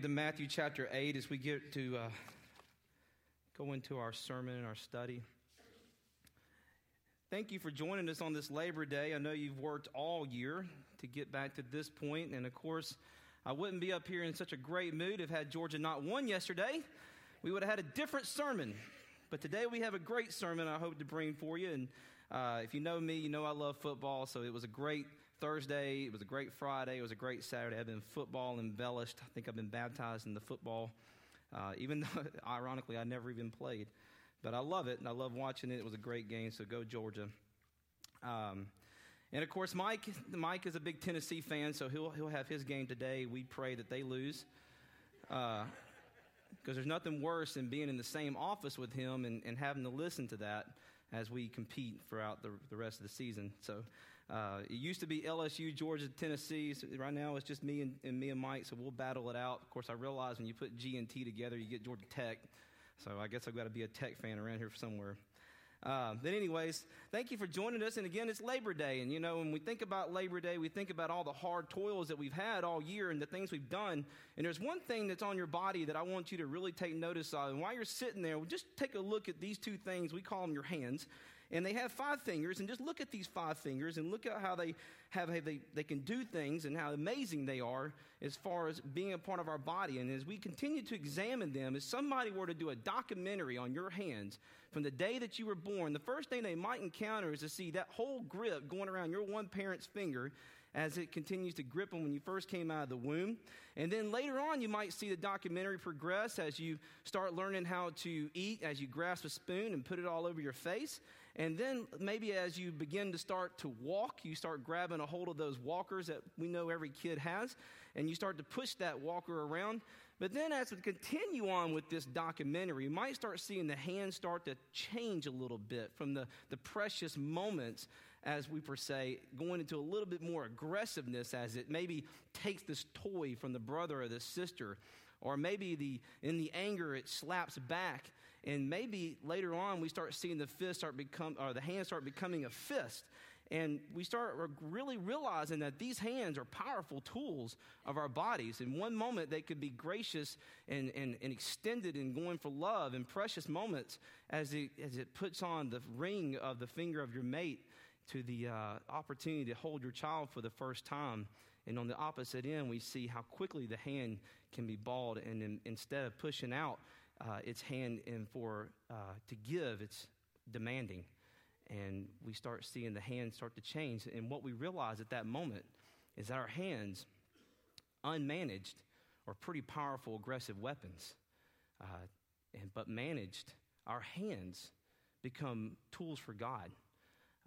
To Matthew chapter 8 as we get to uh, go into our sermon and our study. Thank you for joining us on this Labor Day. I know you've worked all year to get back to this point, and of course, I wouldn't be up here in such a great mood if had Georgia not won yesterday. We would have had a different sermon. But today we have a great sermon I hope to bring for you. And uh, if you know me, you know I love football, so it was a great Thursday. It was a great Friday. It was a great Saturday. I've been football embellished. I think I've been baptized in the football, uh, even though, ironically, I never even played. But I love it, and I love watching it. It was a great game, so go Georgia. Um, and of course, Mike, Mike is a big Tennessee fan, so he'll, he'll have his game today. We pray that they lose. Because uh, there's nothing worse than being in the same office with him and, and having to listen to that as we compete throughout the, the rest of the season. So uh, it used to be LSU, Georgia, Tennessee. So right now it's just me and, and, me and Mike, so we'll battle it out. Of course, I realize when you put G and T together, you get Georgia Tech. So I guess I've got to be a Tech fan around here somewhere. Uh, but anyways, thank you for joining us. And again, it's Labor Day, and you know when we think about Labor Day, we think about all the hard toils that we've had all year and the things we've done. And there's one thing that's on your body that I want you to really take notice of. And while you're sitting there, just take a look at these two things. We call them your hands and they have five fingers and just look at these five fingers and look at how they have how they, they can do things and how amazing they are as far as being a part of our body and as we continue to examine them if somebody were to do a documentary on your hands from the day that you were born the first thing they might encounter is to see that whole grip going around your one parent's finger as it continues to grip them when you first came out of the womb. And then later on, you might see the documentary progress as you start learning how to eat, as you grasp a spoon and put it all over your face. And then maybe as you begin to start to walk, you start grabbing a hold of those walkers that we know every kid has, and you start to push that walker around. But then as we continue on with this documentary, you might start seeing the hands start to change a little bit from the, the precious moments, as we per se, going into a little bit more aggressiveness as it maybe takes this toy from the brother or the sister. Or maybe the, in the anger, it slaps back and maybe later on, we start seeing the fist start become, or the hand start becoming a fist. And we start really realizing that these hands are powerful tools of our bodies. In one moment, they could be gracious and, and, and extended and going for love in precious moments as it, as it puts on the ring of the finger of your mate to the uh, opportunity to hold your child for the first time. And on the opposite end, we see how quickly the hand can be balled. And in, instead of pushing out, uh, its hand in for uh, to give, it's demanding. And we start seeing the hands start to change. And what we realize at that moment is that our hands, unmanaged, are pretty powerful, aggressive weapons. Uh, and, but managed, our hands become tools for God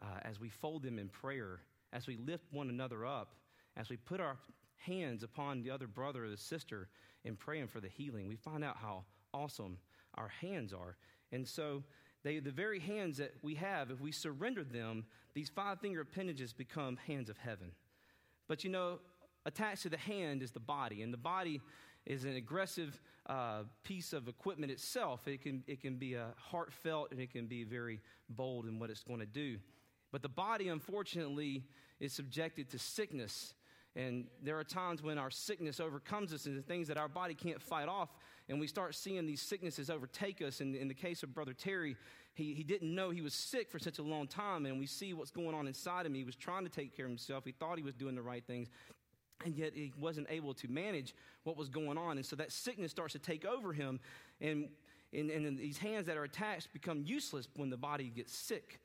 uh, as we fold them in prayer, as we lift one another up, as we put our hands upon the other brother or the sister in praying for the healing. We find out how awesome our hands are. And so, they, the very hands that we have, if we surrender them, these five finger appendages become hands of heaven. But you know, attached to the hand is the body, and the body is an aggressive uh, piece of equipment itself. It can, it can be a heartfelt and it can be very bold in what it's going to do. But the body, unfortunately, is subjected to sickness and there are times when our sickness overcomes us and the things that our body can't fight off, and we start seeing these sicknesses overtake us. And in the case of Brother Terry, he, he didn't know he was sick for such a long time, and we see what's going on inside him. He was trying to take care of himself, he thought he was doing the right things. And yet he wasn't able to manage what was going on. And so that sickness starts to take over him. And, and, and these hands that are attached become useless when the body gets sick.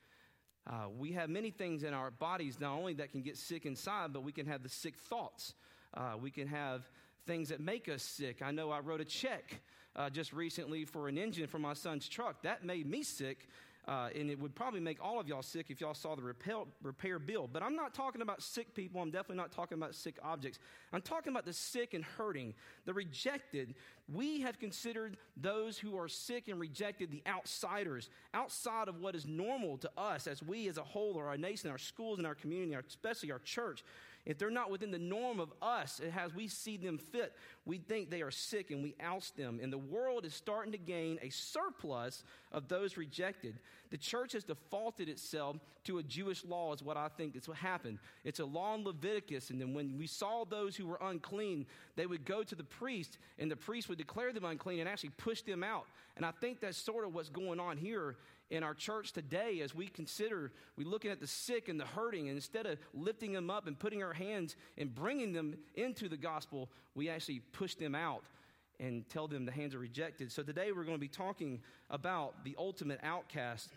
Uh, we have many things in our bodies not only that can get sick inside, but we can have the sick thoughts. Uh, we can have things that make us sick. I know I wrote a check uh, just recently for an engine for my son's truck. That made me sick uh, and it would probably make all of y'all sick if y'all saw the repair, repair bill. But I'm not talking about sick people. I'm definitely not talking about sick objects. I'm talking about the sick and hurting, the rejected. We have considered those who are sick and rejected the outsiders, outside of what is normal to us as we as a whole, or our nation, our schools, and our community, especially our church. If they're not within the norm of us, as we see them fit, we think they are sick and we oust them. And the world is starting to gain a surplus of those rejected. The church has defaulted itself to a Jewish law, is what I think is what happened. It's a law in Leviticus, and then when we saw those who were unclean, they would go to the priest, and the priest would declare them unclean and actually push them out. And I think that's sort of what's going on here in our church today as we consider, we looking at the sick and the hurting, and instead of lifting them up and putting our hands and bringing them into the gospel, we actually push them out and tell them the hands are rejected. So today we're going to be talking about the ultimate outcast.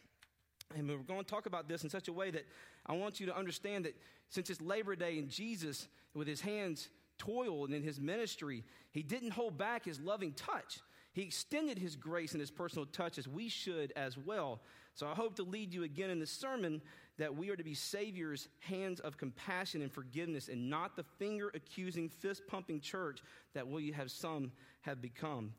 And we're going to talk about this in such a way that I want you to understand that since it's Labor Day and Jesus, with his hands toiled in his ministry, he didn't hold back his loving touch. He extended his grace and his personal touch as we should as well. So I hope to lead you again in this sermon that we are to be Savior's hands of compassion and forgiveness and not the finger accusing, fist pumping church that we have some have become.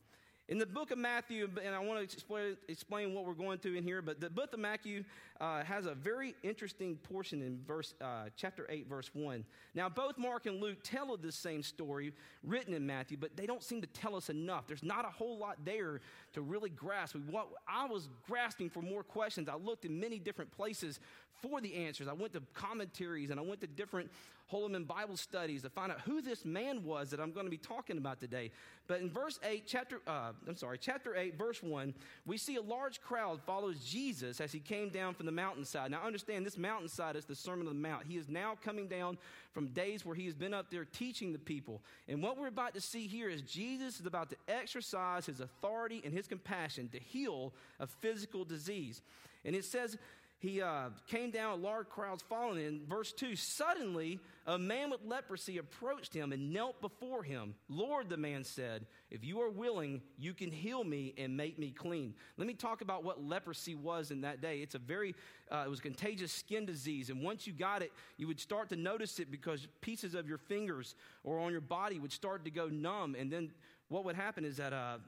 In the book of Matthew, and I want to explain, explain what we're going through in here, but the book of Matthew uh, has a very interesting portion in verse, uh, chapter 8, verse 1. Now, both Mark and Luke tell of this same story written in Matthew, but they don't seem to tell us enough. There's not a whole lot there to really grasp. What, I was grasping for more questions. I looked in many different places for the answers. I went to commentaries and I went to different Holman Bible studies to find out who this man was that I'm going to be talking about today. But in verse 8, chapter, uh, I'm sorry, chapter 8, verse 1, we see a large crowd follows Jesus as he came down from the mountainside. Now, understand this mountainside is the Sermon on the Mount. He is now coming down from days where he has been up there teaching the people. And what we're about to see here is Jesus is about to exercise his authority and his compassion to heal a physical disease. And it says, he uh, came down, large crowds following him. Verse 2 Suddenly, a man with leprosy approached him and knelt before him. Lord, the man said, If you are willing, you can heal me and make me clean. Let me talk about what leprosy was in that day. It's a very, uh, it was a contagious skin disease. And once you got it, you would start to notice it because pieces of your fingers or on your body would start to go numb. And then what would happen is that uh,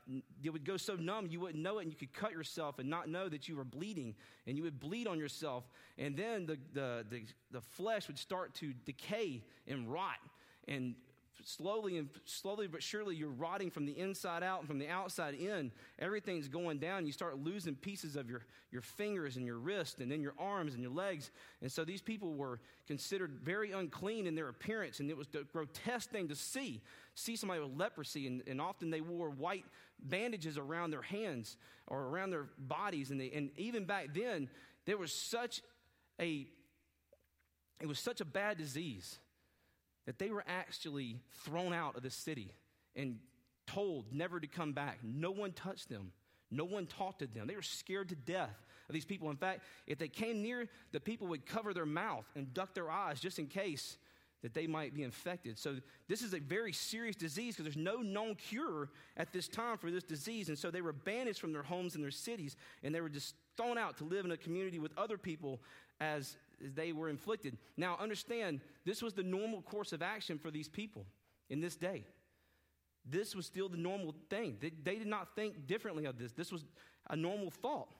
it would go so numb you wouldn't know it and you could cut yourself and not know that you were bleeding and you would bleed on yourself and then the, the, the, the flesh would start to decay and rot and slowly and slowly but surely you're rotting from the inside out and from the outside in. Everything's going down. You start losing pieces of your, your fingers and your wrist and then your arms and your legs. And so these people were considered very unclean in their appearance. And it was a grotesque thing to see see somebody with leprosy. And, and often they wore white bandages around their hands or around their bodies. And, they, and even back then there was such a it was such a bad disease that they were actually thrown out of the city and told never to come back. No one touched them, no one talked to them. They were scared to death of these people. In fact, if they came near, the people would cover their mouth and duck their eyes just in case that they might be infected. So, this is a very serious disease because there's no known cure at this time for this disease. And so, they were banished from their homes and their cities, and they were just thrown out to live in a community with other people as they were inflicted. Now, understand, this was the normal course of action for these people in this day. This was still the normal thing. They, they did not think differently of this. This was a normal thought.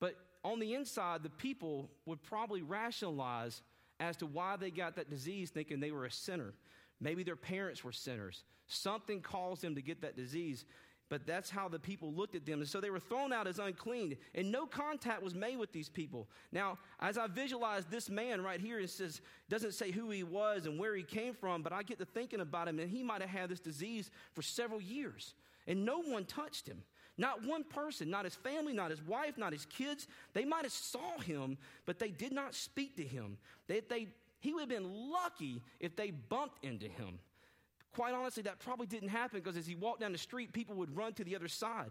But on the inside, the people would probably rationalize as to why they got that disease, thinking they were a sinner. Maybe their parents were sinners. Something caused them to get that disease. But that's how the people looked at them. And so they were thrown out as unclean, and no contact was made with these people. Now, as I visualize this man right here, it says, doesn't say who he was and where he came from, but I get to thinking about him, and he might have had this disease for several years, and no one touched him. Not one person, not his family, not his wife, not his kids. They might have saw him, but they did not speak to him. They, they, he would have been lucky if they bumped into him. Quite honestly, that probably didn't happen because as he walked down the street, people would run to the other side.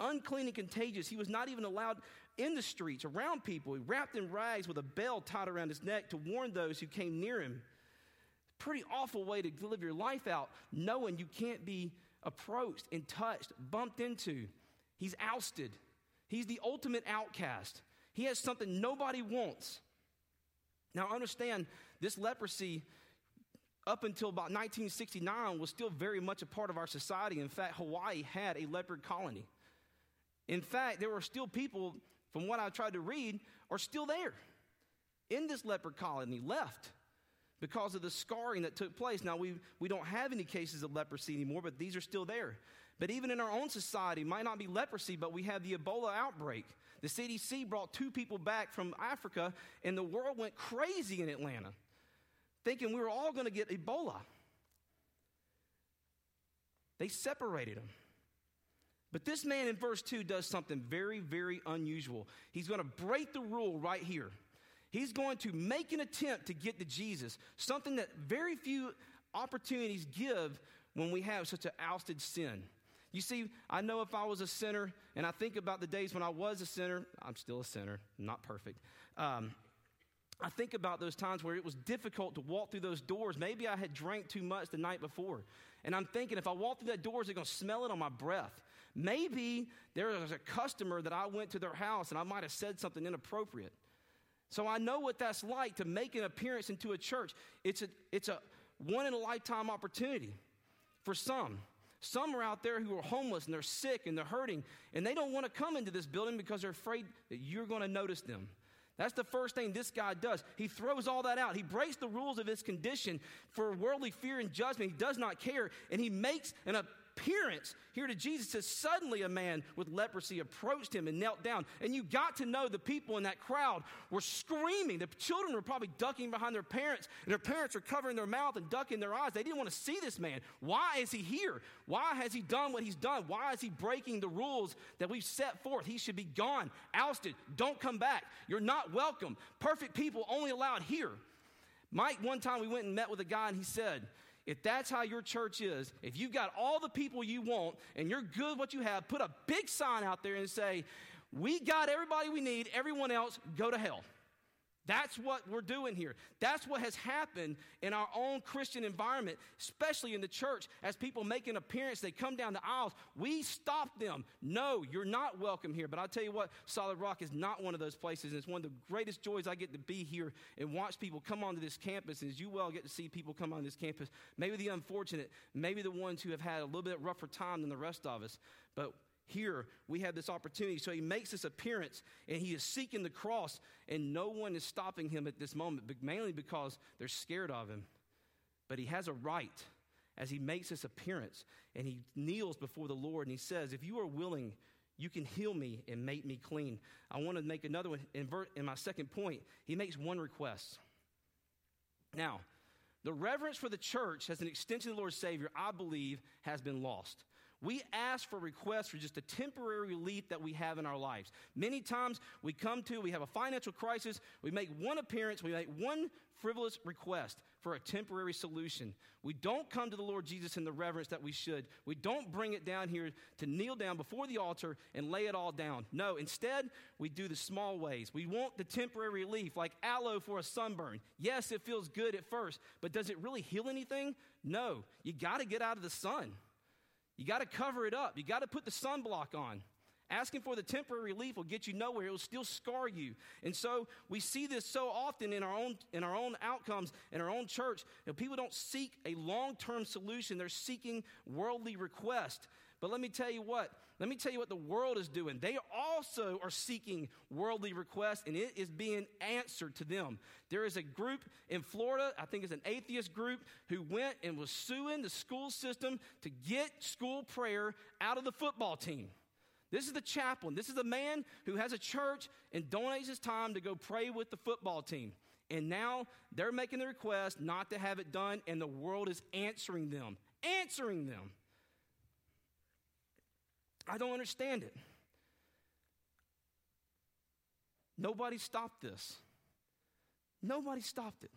Unclean and contagious, he was not even allowed in the streets around people. He wrapped in rags with a bell tied around his neck to warn those who came near him. Pretty awful way to live your life out, knowing you can't be approached and touched, bumped into. He's ousted. He's the ultimate outcast. He has something nobody wants. Now, understand this leprosy up until about 1969 was still very much a part of our society. In fact, Hawaii had a leopard colony. In fact, there were still people, from what I tried to read, are still there in this leopard colony, left because of the scarring that took place. Now, we, we don't have any cases of leprosy anymore, but these are still there. But even in our own society, might not be leprosy, but we have the Ebola outbreak. The CDC brought two people back from Africa, and the world went crazy in Atlanta, thinking we were all going to get Ebola. They separated them. But this man in verse 2 does something very, very unusual. He's going to break the rule right here. He's going to make an attempt to get to Jesus, something that very few opportunities give when we have such an ousted sin. You see, I know if I was a sinner, and I think about the days when I was a sinner, I'm still a sinner, not perfect. Um, I think about those times where it was difficult to walk through those doors. Maybe I had drank too much the night before. And I'm thinking, if I walk through that door, is it going to smell it on my breath? Maybe there was a customer that I went to their house and I might have said something inappropriate. So I know what that's like to make an appearance into a church. It's a, it's a one in a lifetime opportunity for some. Some are out there who are homeless and they're sick and they're hurting, and they don't want to come into this building because they're afraid that you're going to notice them. That's the first thing this guy does. He throws all that out. He breaks the rules of his condition for worldly fear and judgment. He does not care, and he makes an, appearance here to Jesus says, Suddenly a man with leprosy approached him and knelt down. And you got to know the people in that crowd were screaming. The children were probably ducking behind their parents, and their parents were covering their mouth and ducking their eyes. They didn't want to see this man. Why is he here? Why has he done what he's done? Why is he breaking the rules that we've set forth? He should be gone, ousted. Don't come back. You're not welcome. Perfect people only allowed here. Mike, one time we went and met with a guy, and he said, if that's how your church is, if you've got all the people you want and you're good what you have, put a big sign out there and say, We got everybody we need, everyone else, go to hell. That's what we're doing here. That's what has happened in our own Christian environment, especially in the church. As people make an appearance, they come down the aisles. We stop them. No, you're not welcome here. But I'll tell you what, Solid Rock is not one of those places. And it's one of the greatest joys I get to be here and watch people come onto this campus. And as you well get to see people come on this campus, maybe the unfortunate, maybe the ones who have had a little bit rougher time than the rest of us. But here we have this opportunity. So he makes this appearance and he is seeking the cross, and no one is stopping him at this moment, but mainly because they're scared of him. But he has a right as he makes this appearance and he kneels before the Lord and he says, If you are willing, you can heal me and make me clean. I want to make another one. In, in my second point, he makes one request. Now, the reverence for the church as an extension of the Lord's Savior, I believe, has been lost. We ask for requests for just a temporary relief that we have in our lives. Many times we come to, we have a financial crisis, we make one appearance, we make one frivolous request for a temporary solution. We don't come to the Lord Jesus in the reverence that we should. We don't bring it down here to kneel down before the altar and lay it all down. No, instead, we do the small ways. We want the temporary relief, like aloe for a sunburn. Yes, it feels good at first, but does it really heal anything? No. You got to get out of the sun. You got to cover it up. You got to put the sunblock on. Asking for the temporary relief will get you nowhere. It will still scar you. And so we see this so often in our own, in our own outcomes, in our own church. You know, people don't seek a long term solution, they're seeking worldly request. But let me tell you what, let me tell you what the world is doing. They also are seeking worldly requests, and it is being answered to them. There is a group in Florida, I think it's an atheist group, who went and was suing the school system to get school prayer out of the football team. This is the chaplain. This is a man who has a church and donates his time to go pray with the football team. And now they're making the request not to have it done, and the world is answering them. Answering them. I don't understand it. Nobody stopped this. Nobody stopped it.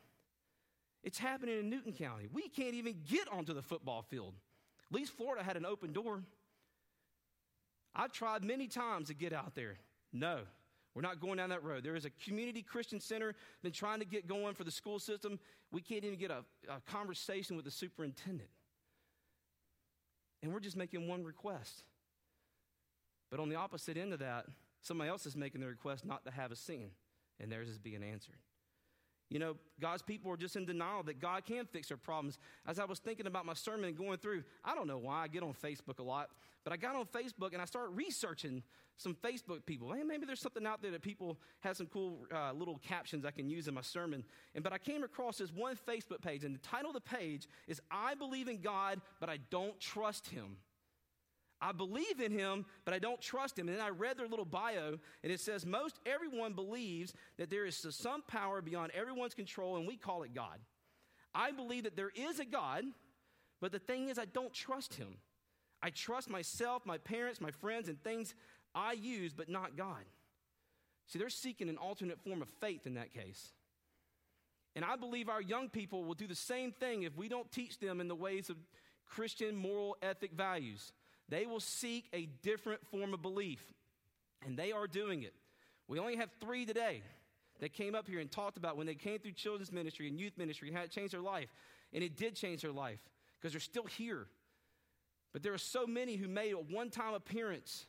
It's happening in Newton County. We can't even get onto the football field. At least Florida had an open door. I've tried many times to get out there. No, we're not going down that road. There is a community Christian center been trying to get going for the school system. We can't even get a, a conversation with the superintendent. And we're just making one request. But on the opposite end of that, somebody else is making the request not to have a sin, and theirs is being answered. You know, God's people are just in denial that God can fix their problems. As I was thinking about my sermon and going through, I don't know why I get on Facebook a lot, but I got on Facebook and I started researching some Facebook people. Hey, maybe there's something out there that people have some cool uh, little captions I can use in my sermon. And but I came across this one Facebook page, and the title of the page is "I believe in God, but I don't trust Him." I believe in him, but I don't trust him. And then I read their little bio, and it says most everyone believes that there is some power beyond everyone's control, and we call it God. I believe that there is a God, but the thing is, I don't trust him. I trust myself, my parents, my friends, and things I use, but not God. See, they're seeking an alternate form of faith in that case. And I believe our young people will do the same thing if we don't teach them in the ways of Christian moral ethic values. They will seek a different form of belief, and they are doing it. We only have three today that came up here and talked about when they came through children's ministry and youth ministry how it changed their life. And it did change their life because they're still here. But there are so many who made a one time appearance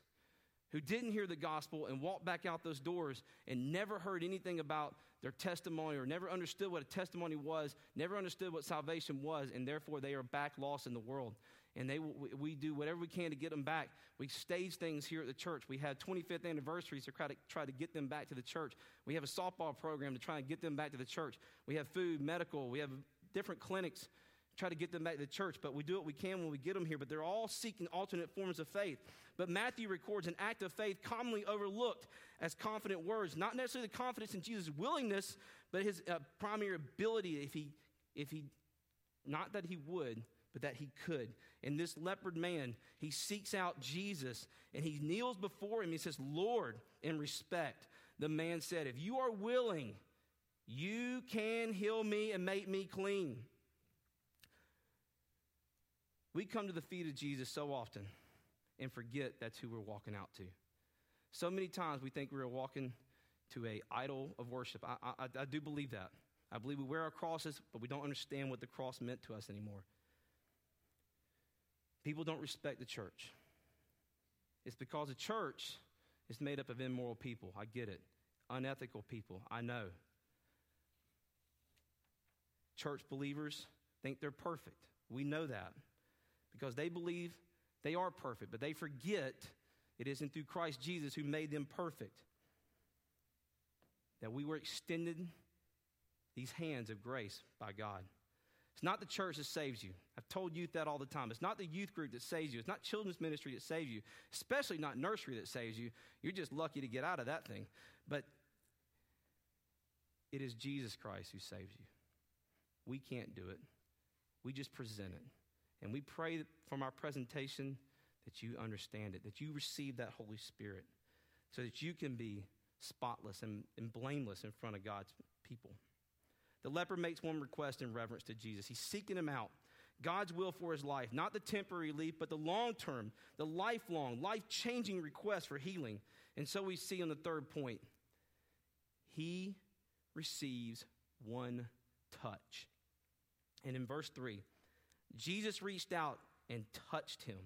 who didn't hear the gospel and walked back out those doors and never heard anything about their testimony or never understood what a testimony was, never understood what salvation was, and therefore they are back lost in the world. And they, we do whatever we can to get them back. We stage things here at the church. We had 25th anniversaries to try to try to get them back to the church. We have a softball program to try and get them back to the church. We have food, medical. We have different clinics try to get them back to the church, but we do what we can when we get them here. But they're all seeking alternate forms of faith. But Matthew records an act of faith commonly overlooked as confident words, not necessarily the confidence in Jesus' willingness, but his uh, primary ability if he, if he, not that he would, but that he could. And this leopard man, he seeks out Jesus and he kneels before him. He says, Lord, in respect. The man said, If you are willing, you can heal me and make me clean. We come to the feet of Jesus so often and forget that's who we're walking out to. So many times we think we're walking to a idol of worship. I, I, I do believe that. I believe we wear our crosses, but we don't understand what the cross meant to us anymore. People don't respect the church. It's because the church is made up of immoral people. I get it. Unethical people. I know. Church believers think they're perfect. We know that because they believe they are perfect, but they forget it isn't through Christ Jesus who made them perfect. That we were extended these hands of grace by God. It's not the church that saves you. I've told youth that all the time. It's not the youth group that saves you. It's not children's ministry that saves you, especially not nursery that saves you. You're just lucky to get out of that thing. But it is Jesus Christ who saves you. We can't do it, we just present it. And we pray from our presentation that you understand it, that you receive that Holy Spirit, so that you can be spotless and, and blameless in front of God's people. The leper makes one request in reverence to Jesus. He's seeking him out. God's will for his life, not the temporary relief, but the long term, the lifelong, life changing request for healing. And so we see on the third point, he receives one touch. And in verse 3, Jesus reached out and touched him.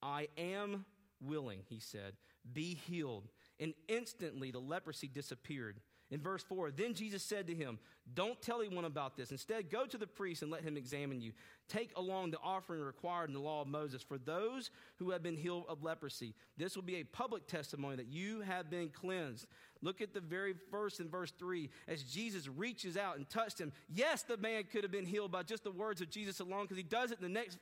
I am willing, he said. Be healed. And instantly the leprosy disappeared. In verse 4, then Jesus said to him, Don't tell anyone about this. Instead, go to the priest and let him examine you. Take along the offering required in the law of Moses for those who have been healed of leprosy. This will be a public testimony that you have been cleansed. Look at the very verse in verse 3 as Jesus reaches out and touched him. Yes, the man could have been healed by just the words of Jesus alone because he does it in the next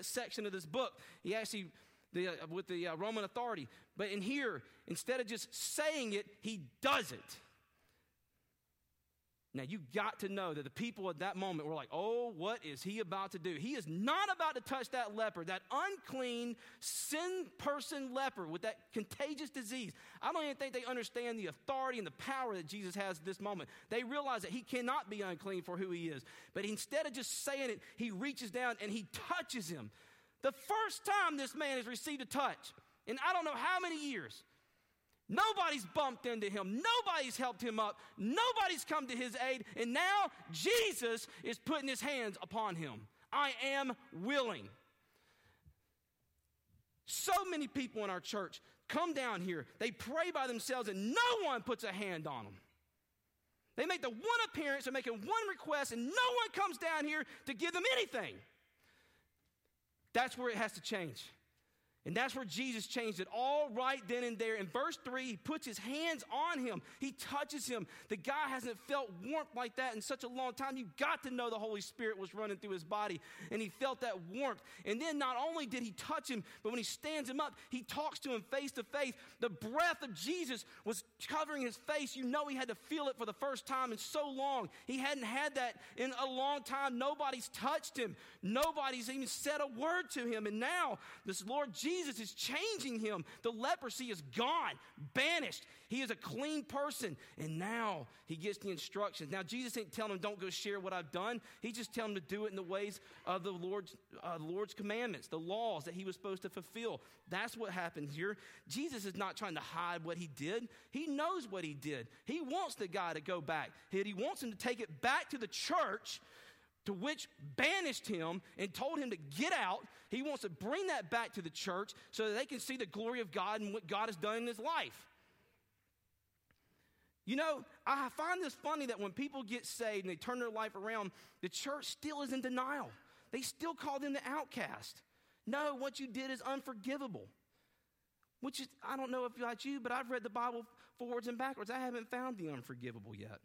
section of this book. He actually the, uh, with the uh, Roman authority. But in here, instead of just saying it, he does it. Now, you got to know that the people at that moment were like, oh, what is he about to do? He is not about to touch that leper, that unclean, sin person leper with that contagious disease. I don't even think they understand the authority and the power that Jesus has at this moment. They realize that he cannot be unclean for who he is. But instead of just saying it, he reaches down and he touches him. The first time this man has received a touch, and I don't know how many years, Nobody's bumped into him. Nobody's helped him up. Nobody's come to his aid. And now Jesus is putting his hands upon him. I am willing. So many people in our church come down here, they pray by themselves, and no one puts a hand on them. They make the one appearance, they're making one request, and no one comes down here to give them anything. That's where it has to change. And that's where Jesus changed it all right then and there. In verse 3, he puts his hands on him. He touches him. The guy hasn't felt warmth like that in such a long time. You got to know the Holy Spirit was running through his body, and he felt that warmth. And then not only did he touch him, but when he stands him up, he talks to him face to face. The breath of Jesus was covering his face. You know he had to feel it for the first time in so long. He hadn't had that in a long time. Nobody's touched him, nobody's even said a word to him. And now, this Lord Jesus Jesus is changing him. The leprosy is gone, banished. He is a clean person. And now he gets the instructions. Now, Jesus ain't telling him, don't go share what I've done. He's just telling him to do it in the ways of the Lord's, uh, Lord's commandments, the laws that he was supposed to fulfill. That's what happens here. Jesus is not trying to hide what he did, he knows what he did. He wants the guy to go back. He wants him to take it back to the church to which banished him and told him to get out. He wants to bring that back to the church so that they can see the glory of God and what God has done in his life. You know, I find this funny that when people get saved and they turn their life around, the church still is in denial. They still call them the outcast. No, what you did is unforgivable. Which is, I don't know if like you, but I've read the Bible forwards and backwards. I haven't found the unforgivable yet.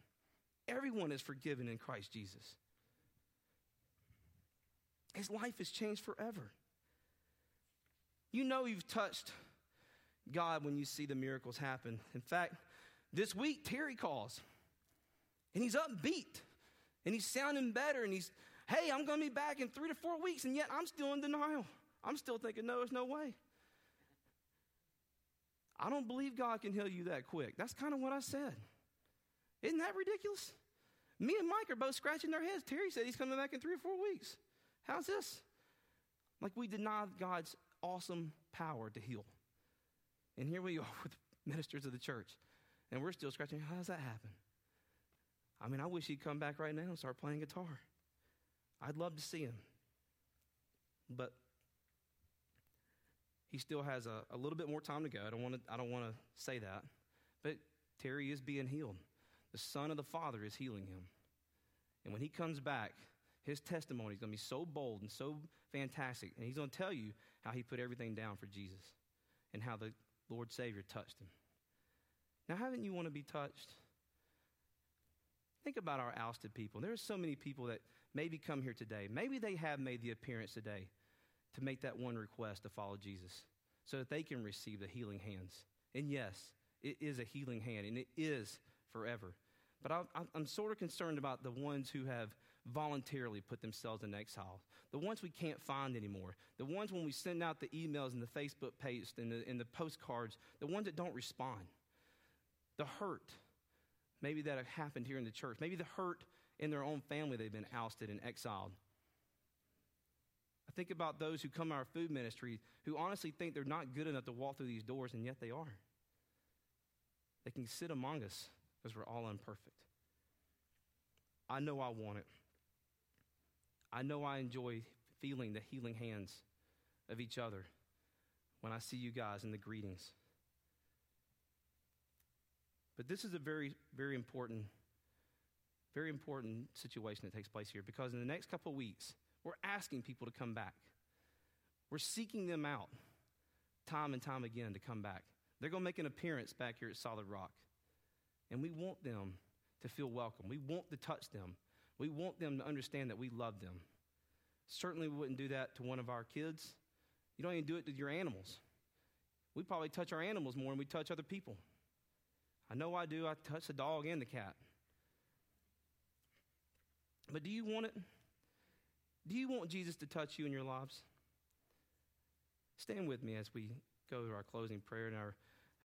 Everyone is forgiven in Christ Jesus. His life has changed forever. You know you've touched God when you see the miracles happen. In fact, this week, Terry calls and he's upbeat and he's sounding better and he's, hey, I'm going to be back in three to four weeks, and yet I'm still in denial. I'm still thinking, no, there's no way. I don't believe God can heal you that quick. That's kind of what I said. Isn't that ridiculous? Me and Mike are both scratching their heads. Terry said he's coming back in three or four weeks. How's this? Like we deny God's awesome power to heal. And here we are with ministers of the church, and we're still scratching. How does that happen? I mean, I wish he'd come back right now and start playing guitar. I'd love to see him. But he still has a, a little bit more time to go. I don't want to I don't want to say that. But Terry is being healed. The Son of the Father is healing him. And when he comes back, his testimony is going to be so bold and so fantastic. And he's going to tell you how he put everything down for Jesus and how the Lord Savior touched him. Now, haven't you want to be touched? Think about our ousted people. There are so many people that maybe come here today. Maybe they have made the appearance today to make that one request to follow Jesus so that they can receive the healing hands. And yes, it is a healing hand, and it is forever. But I, am sort of concerned about the ones who have voluntarily put themselves in exile. The ones we can't find anymore. The ones when we send out the emails and the Facebook posts and the, and the postcards, the ones that don't respond. The hurt, maybe that have happened here in the church. Maybe the hurt in their own family, they've been ousted and exiled. I think about those who come to our food ministry who honestly think they're not good enough to walk through these doors, and yet they are. They can sit among us because we're all imperfect. I know I want it. I know I enjoy feeling the healing hands of each other when I see you guys in the greetings. But this is a very, very important, very important situation that takes place here because in the next couple of weeks, we're asking people to come back. We're seeking them out time and time again to come back. They're going to make an appearance back here at Solid Rock. And we want them to feel welcome. We want to touch them. We want them to understand that we love them. Certainly, we wouldn't do that to one of our kids. You don't even do it to your animals. We probably touch our animals more than we touch other people. I know I do. I touch the dog and the cat. But do you want it? Do you want Jesus to touch you in your lives? Stand with me as we go to our closing prayer and our